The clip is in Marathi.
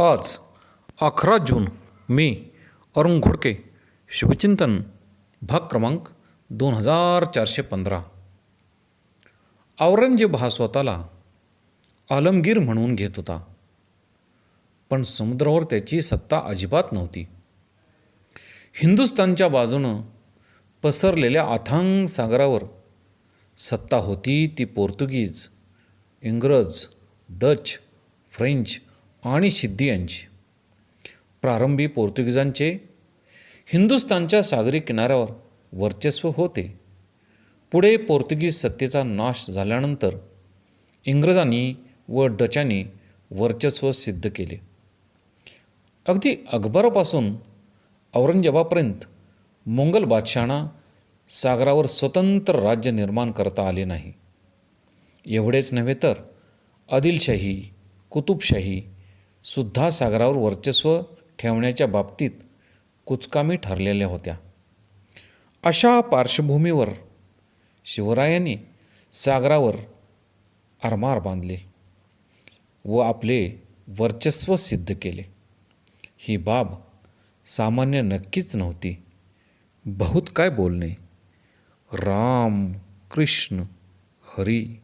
आज अकरा जून मी अरुण घोडके शुभचिंतन भाग क्रमांक दोन हजार चारशे पंधरा. औरंगजेब हा स्वतःला आलमगीर म्हणून घेत होता पण समुद्रावर त्याची सत्ता अजिबात नव्हती. हिंदुस्थानच्या बाजूनं पसरलेल्या अथांग सागरावर सत्ता होती ती पोर्तुगीज इंग्रज डच फ्रेंच आणि सिद्धी यांची. प्रारंभी पोर्तुगीजांचे हिंदुस्थानच्या सागरी किनाऱ्यावर वर्चस्व होते. पुढे पोर्तुगीज सत्तेचा नाश झाल्यानंतर इंग्रजांनी व डचांनी वर्चस्व सिद्ध केले. अगदी अकबरापासून औरंगजेबापर्यंत मोंगल बादशहांना सागरावर स्वतंत्र राज्य निर्माण करता आले नाही. एवढेच नव्हे तर आदिलशाही कुतुबशाही सुद्धा सागरावर वर्चस्व ठेवण्याच्या बाबतीत कुचकामी ठरलेल्या होत्या. अशा पार्श्वभूमीवर शिवरायांनी सागरावर आरमार बांधले व आपले वर्चस्व सिद्ध केले. ही बाब सामान्य नक्कीच नव्हती. बहुत काय बोलणे. राम कृष्ण हरी